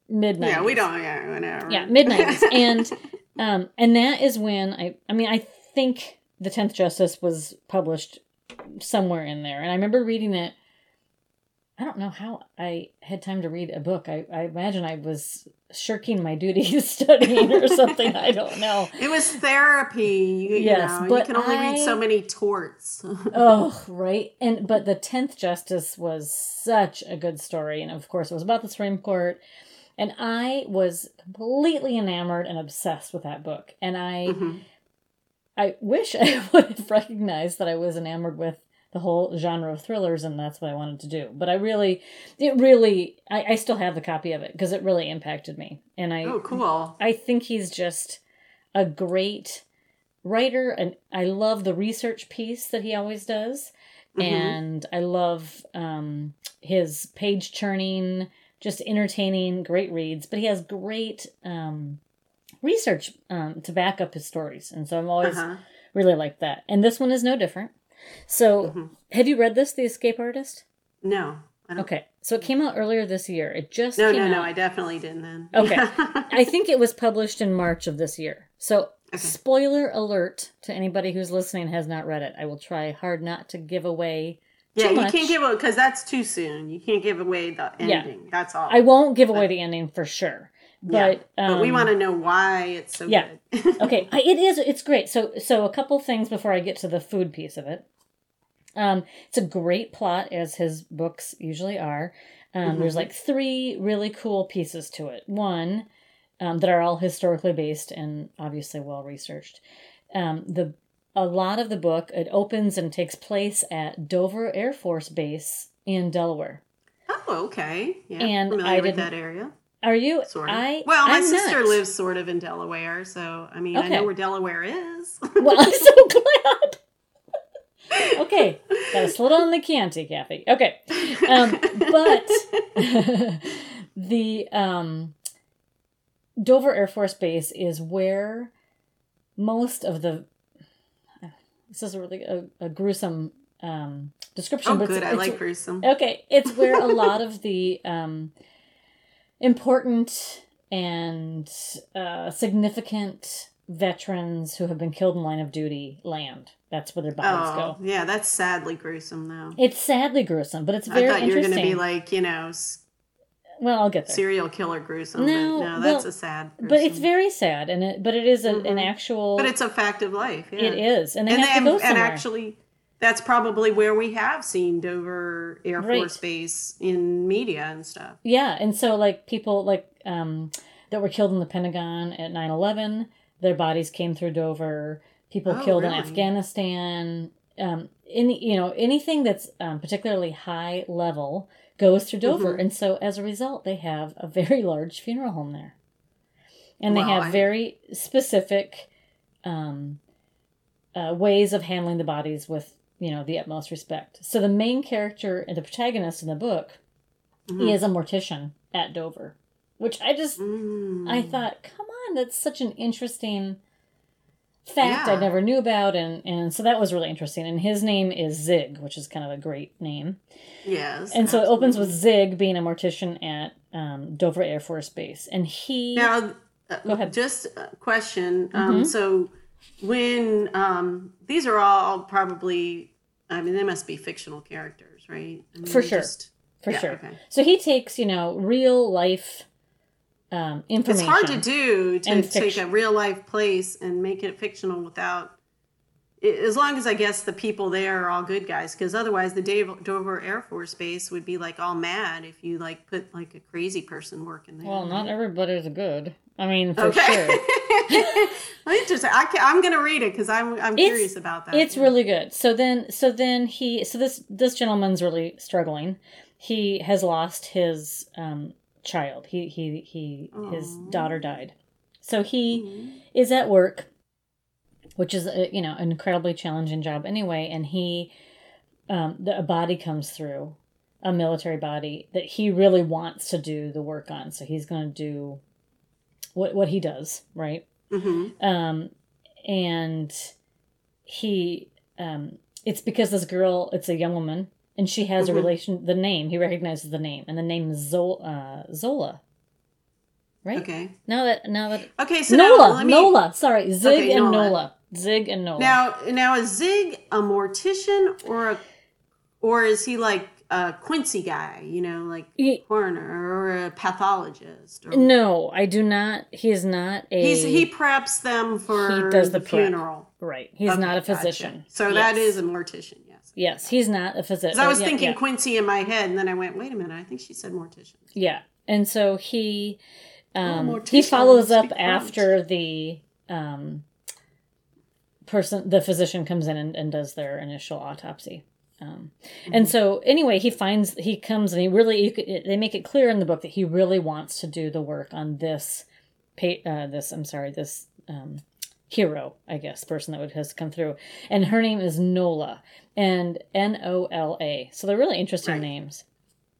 mid nineties. yeah, we don't. Yeah, whatever. Yeah, mid and um, and that is when I. I mean, I think the Tenth Justice was published somewhere in there, and I remember reading it. I don't know how I had time to read a book. I, I imagine I was shirking my duties studying or something. I don't know. It was therapy. You, Yes, you know, but you can only read so many torts. Oh, right. And but the tenth justice was such a good story, and of course it was about the Supreme Court. And I was completely enamored and obsessed with that book. And I Mhm. I wish I would have recognized that I was enamored with the whole genre of thrillers and that's what I wanted to do. But I really it really I, I still have the copy of it because it really impacted me. And I Oh, cool. I think he's just a great writer and I love the research piece that he always does. Mhm. And I love um, his page churning, just entertaining, great reads. But he has great um, research um, to back up his stories. And so I'm always Uh-huh. really like that. And this one is no different. So Mhm. have you read this, The Escape Artist? No, Okay. So it came out earlier this year. It just No, came no, no. I definitely didn't then. Okay. I think it was published in March of this year. So, Okay. spoiler alert to anybody who's listening has not read it. I will try hard not to give away. yeah, you can't give away because that's too soon. You can't give away the Yeah. ending. That's all. I won't give away the ending for sure. Yeah, But um, but we want to know why it's so yeah. good. okay, I- it is. It's great. So, so a couple things before I get to the food piece of it. Um, it's a great plot, as his books usually are. Um, Mhm. There's like three really cool pieces to it. One um, that are all historically based and obviously well researched. Um, the a lot of the book it opens and takes place at Dover Air Force Base in Delaware. Oh, okay. Yeah, And familiar I with that area. Are you? Sort of. I well, my I'm sister not. lives sort of in Delaware, so I mean, I know where Delaware is. Well, I'm so glad. Okay, gotta slow down the Chianti, Kathy. Okay, um, but the um, Dover Air Force Base is where most of the. This is a really a, a gruesome um, description. oh, but it's- good. I it's- like gruesome. Okay, it's where a lot of the um, important and uh, significant veterans who have been killed in line of duty land. That's where their bodies Oh, go. yeah, that's sadly gruesome, though. It's sadly gruesome, but it's very. I thought you were going to be like, you know, well, I'll get there. serial killer gruesome. No, but no, that's well, a sad. But it's very sad, and it, but it is a, an Mhm. actual. But it's a fact of life. Yeah. it is, and they and have then, to go and somewhere. actually, that's probably where we have seen Dover Air Right. Force Base in media and stuff. Yeah, and so like people like um that were killed in the Pentagon at 9/11, their bodies came through Dover. People Oh, killed in? Afghanistan, um any you know, anything that's um, particularly high level goes through Dover. Mhm. And so as a result, they have a very large funeral home there. And they have I- very specific um uh, ways of handling the bodies with, you know, the utmost respect. So the main character and the protagonist in the book Mhm. he is a mortician at Dover, which I just Mm. I thought, come on, that's such an interesting fact Yeah. I never knew about, and and so that was really interesting. And his name is Zig, which is kind of a great name. yes, And so it opens with. Zig being a mortician at um, Dover Air Force Base, and he Now, uh, Go ahead. just a question. Um, Mhm. So, when um, these are all probably, I mean, they must be fictional characters, right? I mean, For sure. just- for yeah, sure. okay. So he takes you know real life um, It's hard to do to take a real life place and make it fictional without as long as I guess the people there are all good guys, because otherwise the Dover Air Force Base would be like all mad if you like put like a crazy person working there. Well, not everybody's good. I mean, for Okay. sure. Interesting. I can, I'm gonna read it because I'm I'm It's- curious about that. It's really good. So then, so then he, so this this gentleman's really struggling. He has lost his um, child. He he he his daughter died. So he Mhm. is at work, which is a, you know an incredibly challenging job anyway. And he, um, the, a body comes through, a military body that he really wants to do the work on. So he's going to do what what he does, right? Mhm. um and he um it's because this girl it's a young woman and she has Mhm. a relation the name he recognizes the name and the name is zola uh, zola right Okay. now that now that Okay. So now nola let me, nola sorry zig Okay, and Nola. nola zig and nola Now, now is Zig a mortician or a, or is he like a Quincy guy? You know, like He- coroner or a pathologist? Or, no i do not he is not a He's he preps them for He does the the, funeral. right he's Okay, not a gotcha. physician So that Yes. is a mortician. Yes. Yes he's not a physician I was Yeah, thinking yeah. Quincy in my head, and then I went, "Wait a minute! I think she said mortician." Yeah. And so he um Oh, he follows up French. after the um person the physician comes in and, and does their initial autopsy. Um, Mm-hmm. and so anyway he finds he comes and he really you could, they make it clear in the book that he really wants to do the work on this pa- uh, this I'm sorry this um, hero I guess person that would, has come through. And her name is Nola and N O L A. So they're really interesting Right. names.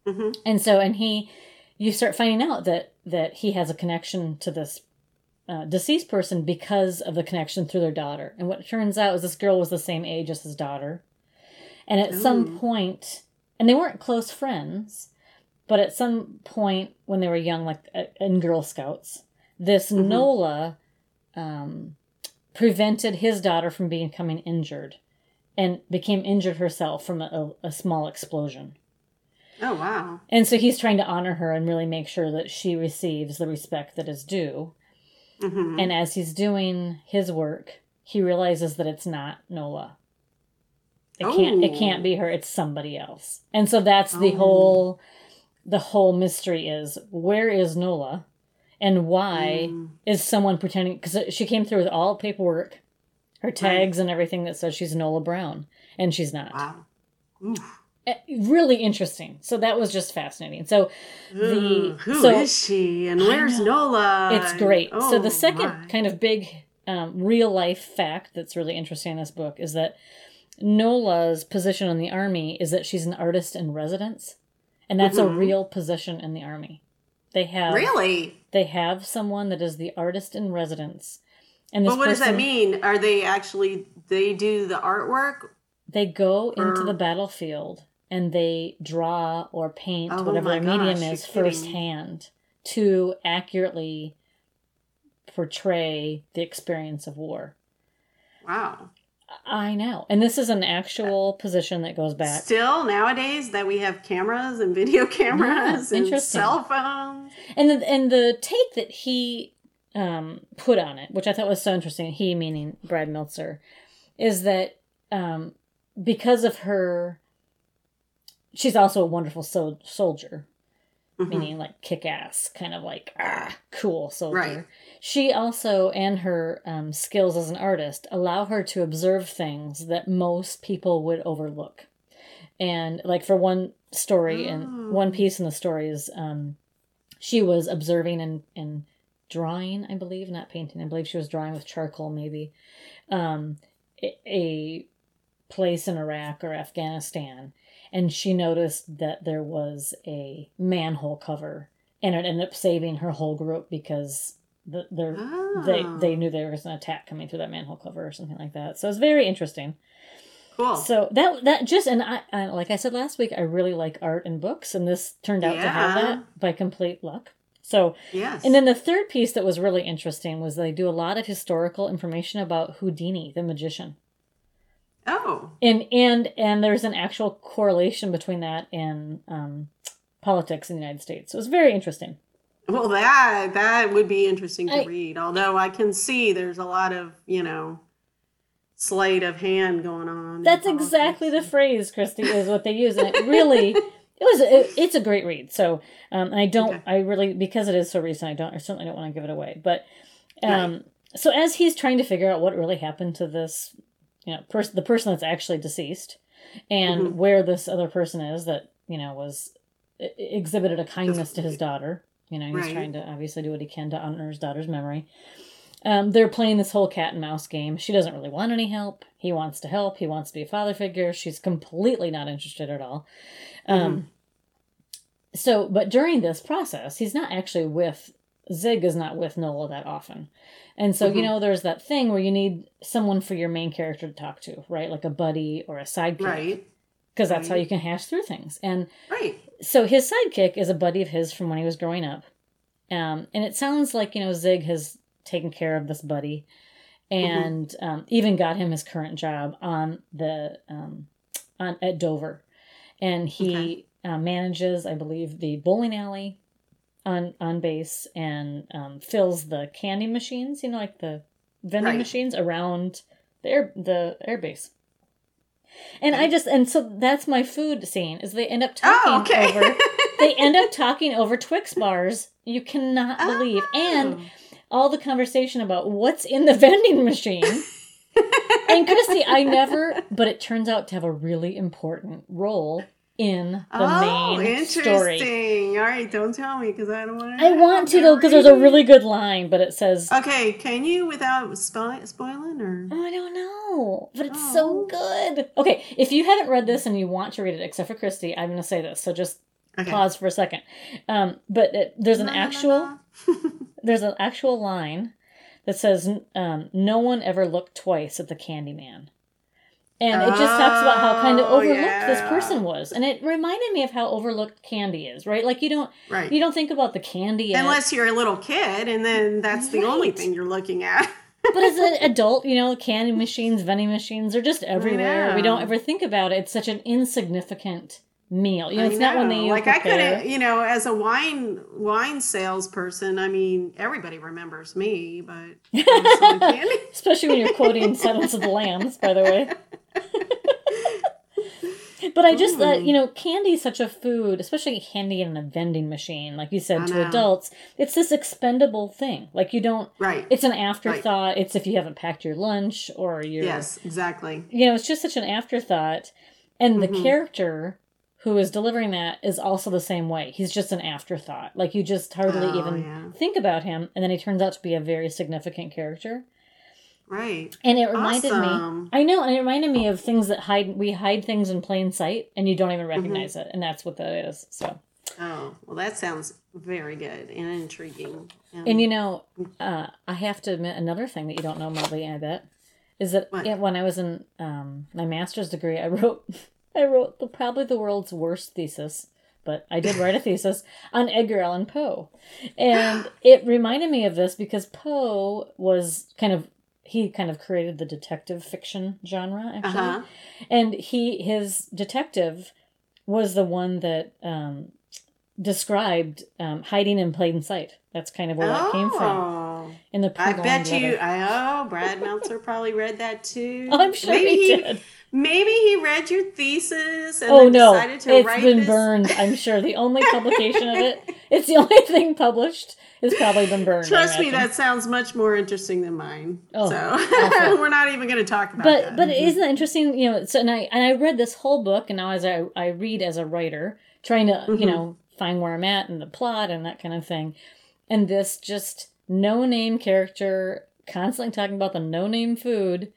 Hmm and so and he you start finding out that that he has a connection to this uh, deceased person because of the connection through their daughter. And what it turns out is this girl was the same age as his daughter. And at some point and they weren't close friends but at some point when they were young like uh, in girl scouts this Mhm. nola um, prevented his daughter from becoming injured and became injured herself from a, a, small explosion Oh wow! and so he's trying to honor her and really make sure that she receives the respect that is due. hmm And as he's doing his work, he realizes that it's not Nola. It can't it can't be her, it's somebody else. And so that's the Oh. whole the whole mystery is where is Nola and why Mm. is someone pretending cuz she came through with all paperwork, her tags and everything that says she's Nola Brown and she's not. Wow. Oof. Eh, Really interesting. So that was just fascinating. So the Ooh, who is so she and where's. Nola? it's great. so Oh, the second my. kind of big um, real life fact that's really interesting in this book is that Nola's position in the army is that she's an artist in residence, and that's a Mhm. real position in the army. They have really. they have someone that is the artist in residence, and this But what does that mean? Are they actually they do the artwork? They go into the battlefield and they draw or paint Oh whatever their medium is firsthand to accurately portray the experience of war. Wow. I know. And this is an actual position that goes back. Still nowadays that we have cameras and video cameras and cell phones. And the, and the take that he um, put on it, which I thought was so interesting, he meaning Brad Meltzer, is that um, because of her, she's also a wonderful so- soldier. Mhm. meaning like kick ass, kind of like ah, cool soldier. Right. She also, and her um, skills as an artist, allow her to observe things that most people would overlook. And like for one story, Oh. and one piece in the story is um, she was observing and, and drawing, I believe, not painting. I believe she was drawing with charcoal, maybe, um, a, a place in Iraq or Afghanistan and she noticed that there was a manhole cover and it ended up saving her whole group because the, they're, they Oh. they knew there was an attack coming through that manhole cover or something like that so it's very interesting cool. so that that just and I, I like i said last week i really like art and books and this turned out to have Yeah. that by complete luck so yes. and then the third piece that was really interesting was they do a lot of historical information about houdini the magician oh, and and and there's an actual correlation between that and um, politics in the United States. So it was very interesting. well, that that would be interesting to I- read. Although I can see there's a lot of you know sleight of hand going on. That's exactly the phrase, Christy, is what they use. And it really, it was, it, it's a great read. So, um, and I don't, Okay. I really, because it is so recent, I don't, I certainly don't want to give it away. But, um, so as he's trying to figure out what really happened to this, you know, person, the person that's actually deceased, and Mhm. where this other person is that you know was exhibited a kindness to his daughter. You know, he's Right. trying to obviously do what he can to honor his daughter's memory. Um, they're playing this whole cat and mouse game. She doesn't really want any help. He wants to help. He wants to be a father figure. She's completely not interested at all. Um, So, but during this process, he's not actually with Zig is not with Nola that often. And so, you Mhm. know, there's that thing where you need someone for your main character to talk to, right? Like a buddy or a sidekick. Right. Because that's how you can hash through things. And Right. so his sidekick is a buddy of his from when he was growing up. Um, and it sounds like, you know, Zig has taken care of this buddy and um, even got him his current job on the um, on at Dover. And he uh, manages, I believe, the bowling alley on on base and um, fills the candy machines, you know, like the vending Right. machines around the air the air base. And I just and so that's my food scene is they end up talking Oh, okay. over they end up talking over Twix bars. You cannot believe. And all the conversation about what's in the vending machine. and Christy, I never, but it turns out to have a really important role in the oh, main interesting. story. All right, don't tell me because I don't want to. I want to though because there's a really good line, but it says, Okay, can you without spoil- spoiling or? "Oh, I don't know, but it's so Oh. good." Okay, if you haven't read this and you want to read it, except for Christy, I'm going to say this. So just Okay. pause for a second. Um, but it, there's an actual. there's an actual line that says um, no one ever looked twice at the Candyman. And it just talks about how kind of Oh, overlooked this person was. And it reminded me of how overlooked candy is, right? Like you don't right. you don't think about the candy Unless you're a little kid, and then that's the only thing you're looking at. but as an adult, you know, candy machines, vending machines are just everywhere. We don't ever think about it. It's such an insignificant meal. You know, it's not one that know. you like I couldn't, you know, as a wine wine salesperson. I mean, everybody remembers me, but candy. Especially when you're quoting Silence of the Lambs, by the way. but I just thought, Mm. you know, candy is such a food, especially candy in a vending machine, like you said, to adults. It's this expendable thing. Like you don't, right. it's an afterthought. It's if you haven't packed your lunch or your, yes, exactly. you know, it's just such an afterthought. And the Mhm. character who is delivering that is also the same way. He's just an afterthought. Like you just hardly Oh, even yeah. think about him. And then he turns out to be a very significant character. Right. And it reminded Awesome. me. I know, and it reminded me of things that hide. We hide things in plain sight, and you don't even recognize it, and that's what that is. So, Oh, well, that sounds very good and intriguing. and you know, uh, I have to admit another thing that you don't know, Molly. I bet is that yeah, when I was in um, my master's degree, I wrote, I wrote the, probably the world's worst thesis. But I did write a thesis on Edgar Allan Poe. And it reminded me of this because Poe was kind of he kind of created the detective fiction genre actually. uh huh. and he his detective was the one that um, described um, hiding in plain sight. That's kind of where that came from Oh, in the. I bet you. I oh, Brad Meltzer probably read that too. I'm sure maybe he did. Maybe he read your thesis and Oh then no, decided to it's write been this. burned. I'm sure the only publication of it. It's the only thing published. It's probably been burned. Trust me, that sounds much more interesting than mine. Oh, so we're not even going to talk about it. but that. but isn't that interesting you know so and i and i read this whole book and now as i i read as a writer trying to you Mhm. know find where i'm at and the plot and that kind of thing and this just no name character constantly talking about the no name food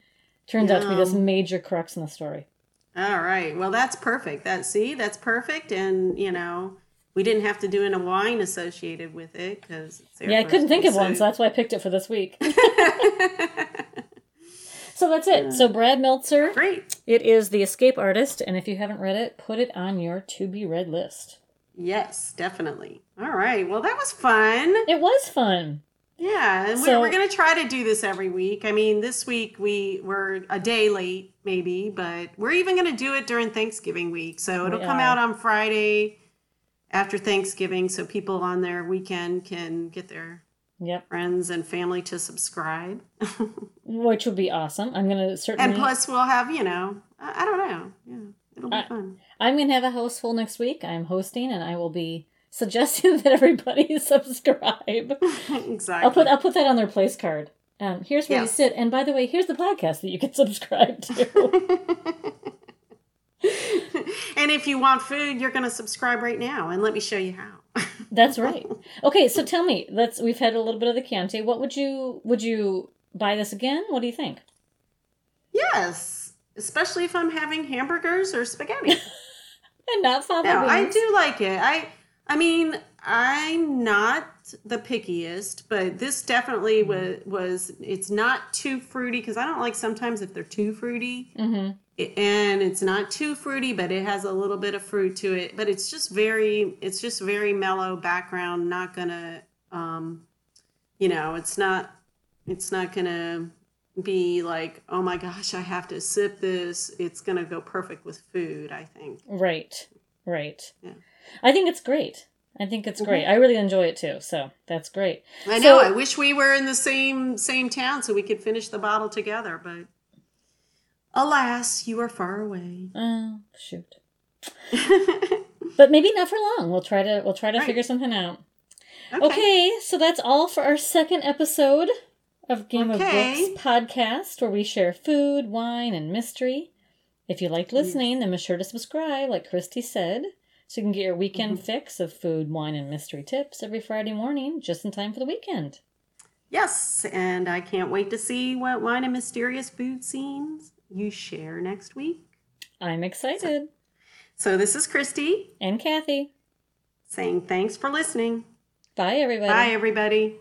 turns out to be this major crux in the story All right. Well, that's perfect. That see, that's perfect, and you know, we didn't have to do in a wine associated with it because yeah i couldn't think of one so that's why i picked it for this week so that's it so brad meltzer Great. it is the escape artist and if you haven't read it put it on your to be read list Yes, definitely. All right. Well, that was fun. it was fun Yeah, and So- we're, we're going to try to do this every week. I mean, this week we were a day late, maybe, but we're even going to do it during Thanksgiving week. So it'll We come are. out on Friday after Thanksgiving, so people on their weekend can get their Yep. friends and family to subscribe. Which would be awesome. I'm gonna certainly. and plus, we'll have, you know, I, I don't know. Yeah, it'll be I- fun. I'm gonna have a house full next week. I'm hosting, and I will be suggesting that everybody subscribe. exactly. I'll put I'll put that on their place card. Um, here's where you sit, and by the way, here's the podcast that you can subscribe to. and if you want food, you're going to subscribe right now, and let me show you how. That's right. Okay, so tell me, let's we've had a little bit of the Chianti. What would you would you buy this again? What do you think? yes, especially if I'm having hamburgers or spaghetti. And not father No, I do like it. I I mean, I'm not the pickiest, but this definitely was was it's not too fruity because I don't like sometimes if they're too fruity. Mm-hmm. And it's not too fruity, but it has a little bit of fruit to it. But it's just very it's just very mellow background, not gonna um you know, it's not it's not gonna be like, oh my gosh, I have to sip this. It's gonna go perfect with food, I think. Right, right. Yeah. I think it's great. I think it's great. Mm-hmm. I really enjoy it too. So that's great. I So- know. I wish we were in the same same town so we could finish the bottle together, but alas, you are far away. Oh shoot. But maybe not for long. We'll try to we'll try to Right. figure something out. okay. Okay, so that's all for our second episode of Game Okay. of Books podcast, where we share food, wine, and mystery. If you liked listening, then be sure to subscribe, like Christy said, so you can get your weekend mm-hmm. fix of food, wine, and mystery tips every Friday morning, just in time for the weekend. Yes, and I can't wait to see what wine and mysterious food scenes you share next week. I'm excited. So this is Christy And Kathy. saying thanks for listening. Bye, everybody. Bye, everybody.